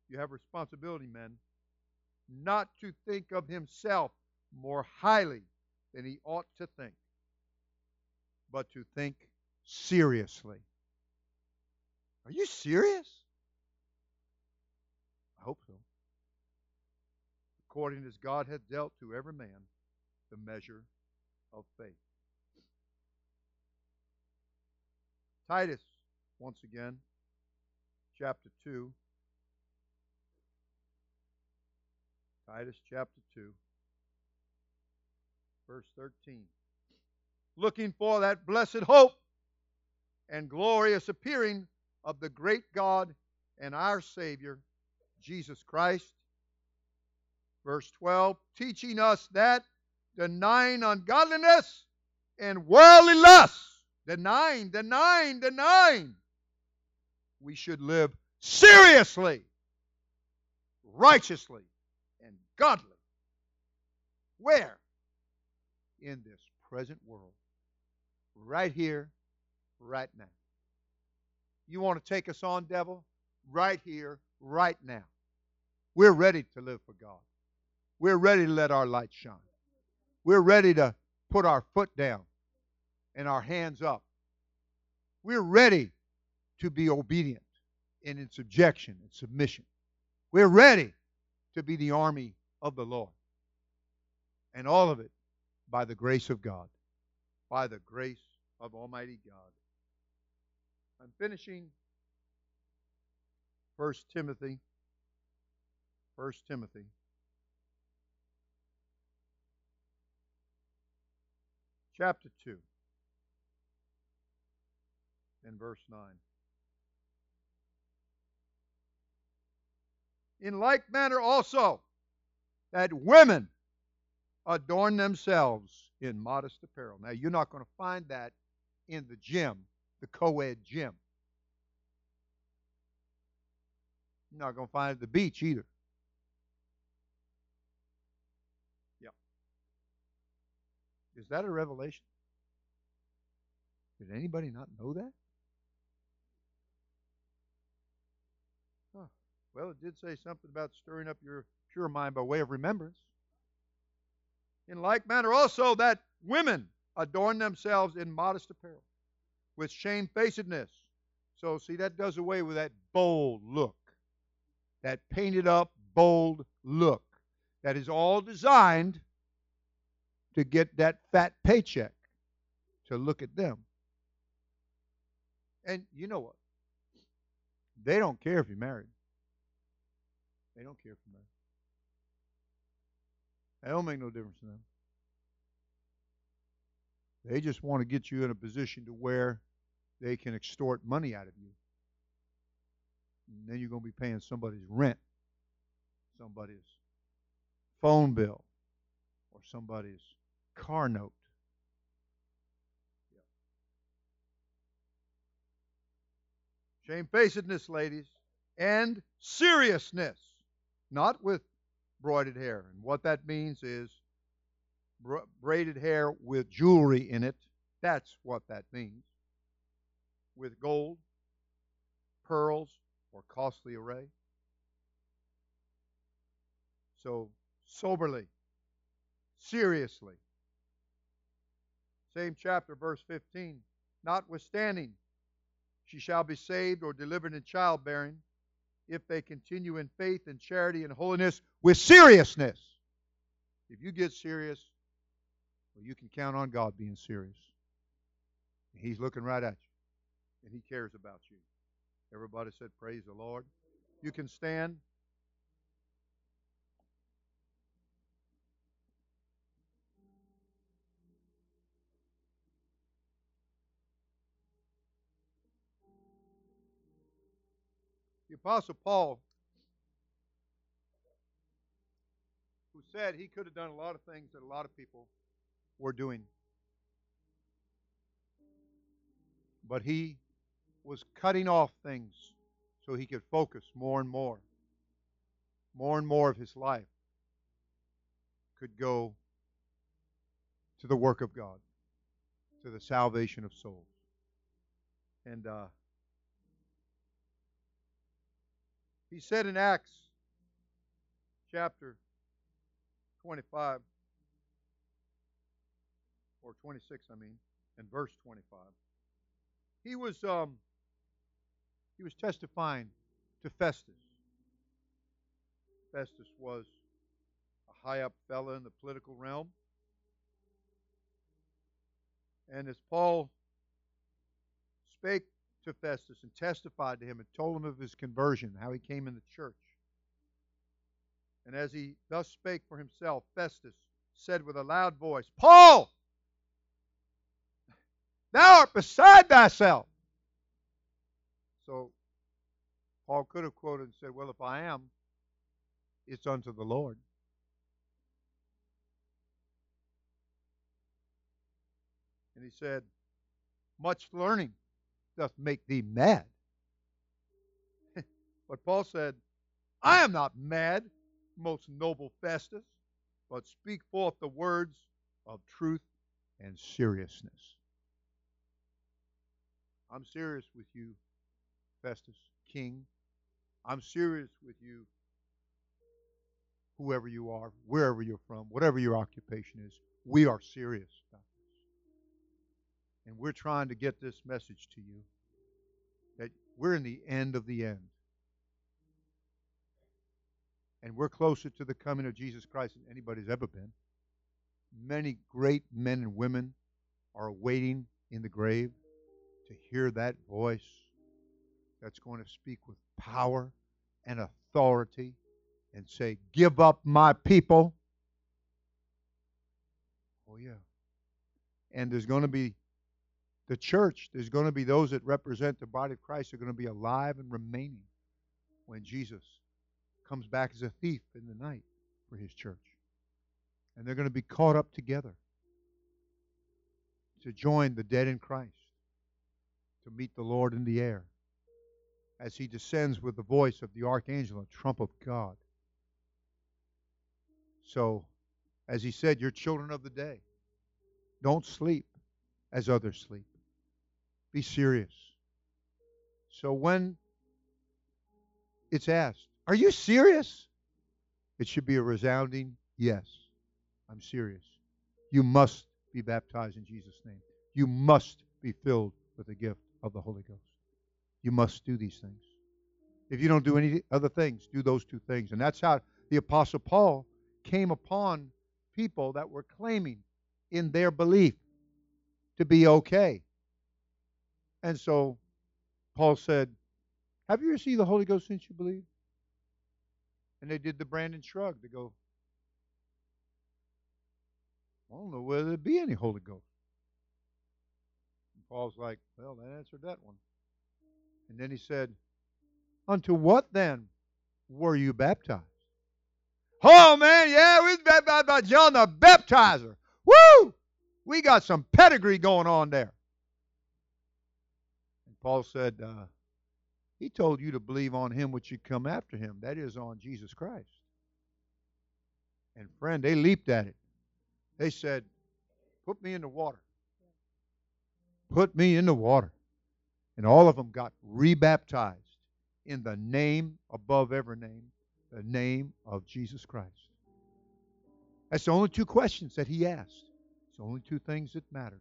you have responsibility, men, not to think of himself more highly than he ought to think, but to think seriously. Are you serious? I hope so. According as God hath dealt to every man the measure of faith. Titus, once again, chapter 2. Titus chapter 2, verse 13. Looking for that blessed hope and glorious appearing of the great God and our Savior, Jesus Christ. Verse 12, teaching us that denying ungodliness and worldly lust, denying, denying, denying, we should live seriously, righteously, and godly. Where? In this present world. Right here, right now. You want to take us on, devil? Right here, right now. We're ready to live for God. We're ready to let our light shine. We're ready to put our foot down and our hands up. We're ready to be obedient and in subjection and submission. We're ready to be the army of the Lord. And all of it by the grace of God, by the grace of Almighty God. I'm finishing 1 Timothy. 1 Timothy. Chapter 2 and verse 9. In like manner also, that women adorn themselves in modest apparel. Now, you're not going to find that in the gym, the co ed gym. You're not going to find it at the beach either. Yeah. Is that a revelation? Did anybody not know that? Huh. Well, it did say something about stirring up your pure mind by way of remembrance. In like manner also that women adorn themselves in modest apparel, with shamefacedness. So, see, that does away with that bold look, that painted up, bold look that is all designed to get that fat paycheck, to look at them. And you know what? They don't care if you're married. They don't care if you're married. That don't make no difference to them. They just want to get you in a position to where they can extort money out of you. And then you're going to be paying somebody's rent, somebody's phone bill, or somebody's car note. Shamefacedness, ladies, and seriousness, not with broided hair. And what that means is braided hair with jewelry in it. That's what that means. With gold, pearls, or costly array. So, soberly, seriously. Same chapter, verse 15. Notwithstanding, she shall be saved or delivered in childbearing if they continue in faith and charity and holiness with seriousness. If you get serious, well, you can count on God being serious. He's looking right at you, and He cares about you. Everybody said, Praise the Lord. You can stand. The Apostle Paul, who said he could have done a lot of things that a lot of people were doing, but he was cutting off things so he could focus more and more. More and more of his life could go to the work of God, to the salvation of souls. And uh, He said in Acts chapter 25, or 26, I mean, and verse 25. He was um, he was testifying to Festus. Festus was a high up fella in the political realm. And as Paul spake to Festus and testified to him and told him of his conversion, how he came in the church. And as he thus spake for himself, Festus said with a loud voice, Paul, thou art beside thyself. So Paul could have quoted and said, Well, if I am, it's unto the Lord. And he said, Much learning doth make thee mad. but Paul said, I am not mad, most noble Festus, but speak forth the words of truth and seriousness. I'm serious with you, Festus, king. I'm serious with you, whoever you are, wherever you're from, whatever your occupation is. We are serious about and we're trying to get this message to you that we're in the end of the end. And we're closer to the coming of Jesus Christ than anybody's ever been. Many great men and women are waiting in the grave to hear that voice that's going to speak with power and authority and say, Give up my people. Oh, yeah. And there's going to be the church, there's going to be those that represent the body of Christ are going to be alive and remaining when Jesus comes back as a thief in the night for his church. And they're going to be caught up together to join the dead in Christ, to meet the Lord in the air as he descends with the voice of the archangel and trump of God. So, as he said, you're children of the day. Don't sleep as others sleep. Be serious. So when it's asked, Are you serious? It should be a resounding yes. I'm serious. You must be baptized in Jesus' name. You must be filled with the gift of the Holy Ghost. You must do these things. If you don't do any other things, do those two things. And that's how the Apostle Paul came upon people that were claiming in their belief to be okay. And so Paul said, Have you received the Holy Ghost since you believed? And they did the Brandon shrug. They go, I don't know whether there be any Holy Ghost. And Paul's like, Well, that answered that one. And then he said, Unto what then were you baptized? Oh man, yeah, we was baptized by John the Baptizer. Woo! We got some pedigree going on there. And Paul said, uh, He told you to believe on him which should come after him. That is on Jesus Christ. And friend, they leaped at it. They said, Put me in the water. Put me in the water. And all of them got rebaptized in the name above every name, the name of Jesus Christ. That's the only two questions that he asked. It's the only two things that mattered.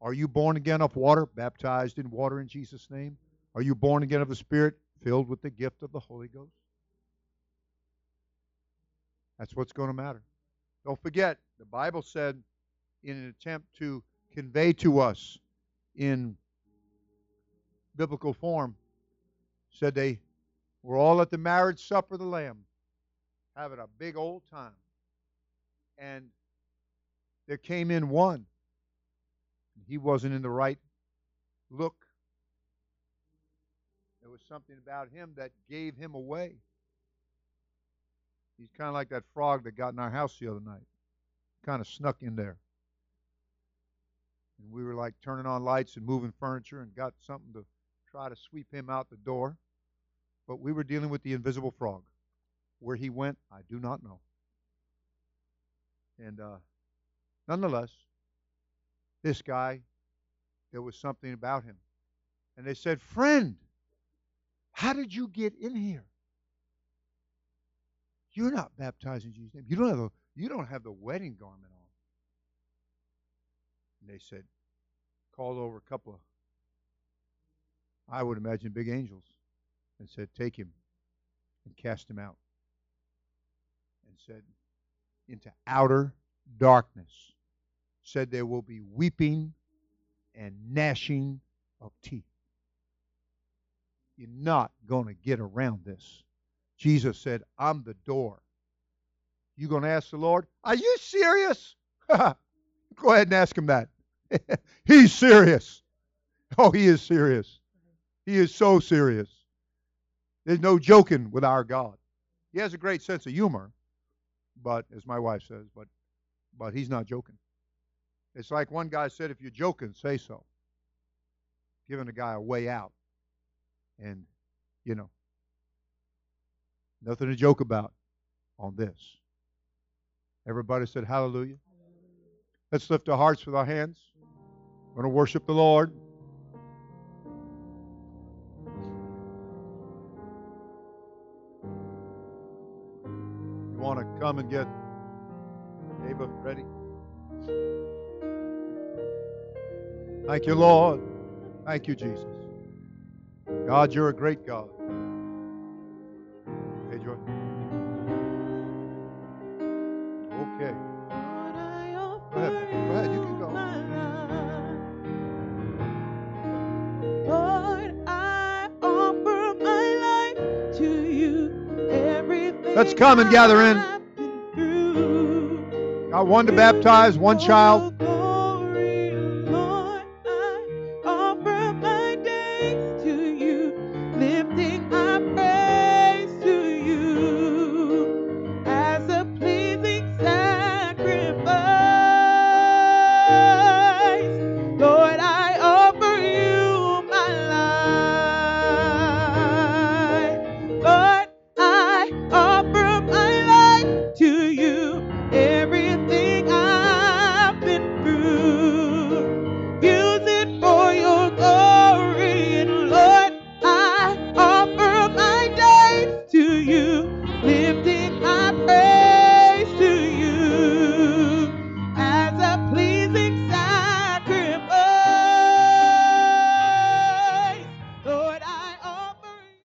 Are you born again of water, baptized in water in Jesus' name? Are you born again of the Spirit, filled with the gift of the Holy Ghost? That's what's going to matter. Don't forget, the Bible said in an attempt to convey to us in biblical form, said they were all at the marriage supper of the Lamb, having a big old time. And there came in one. He wasn't in the right look. There was something about him that gave him away. He's kind of like that frog that got in our house the other night. Kind of snuck in there. And we were like turning on lights and moving furniture and got something to try to sweep him out the door. But we were dealing with the invisible frog. Where he went, I do not know. And uh, nonetheless, this guy, there was something about him. And they said, Friend, how did you get in here? You're not baptized in Jesus' name. You don't have a you don't have the wedding garment on. And they said, called over a couple of I would imagine big angels, and said, Take him and cast him out. And said, Into outer darkness. Said, There will be weeping and gnashing of teeth. You're not going to get around this. Jesus said, I'm the door. You going to ask the Lord, Are you serious? Go ahead and ask him that. He's serious. Oh, he is serious. He is so serious. There's no joking with our God. He has a great sense of humor, but as my wife says, but but he's not joking. It's like one guy said, if you're joking, say so. Giving a guy a way out. And, you know, nothing to joke about on this. Everybody said hallelujah. Let's lift our hearts with our hands. We're going to worship the Lord. Come and get Ava ready? Thank you, Lord. Thank you, Jesus. God, you're a great God. Hey, Joy. Okay. Go ahead. Go ahead. You can go.
Lord, I offer my life to you.
Let's come and gather in. One to baptize, one child.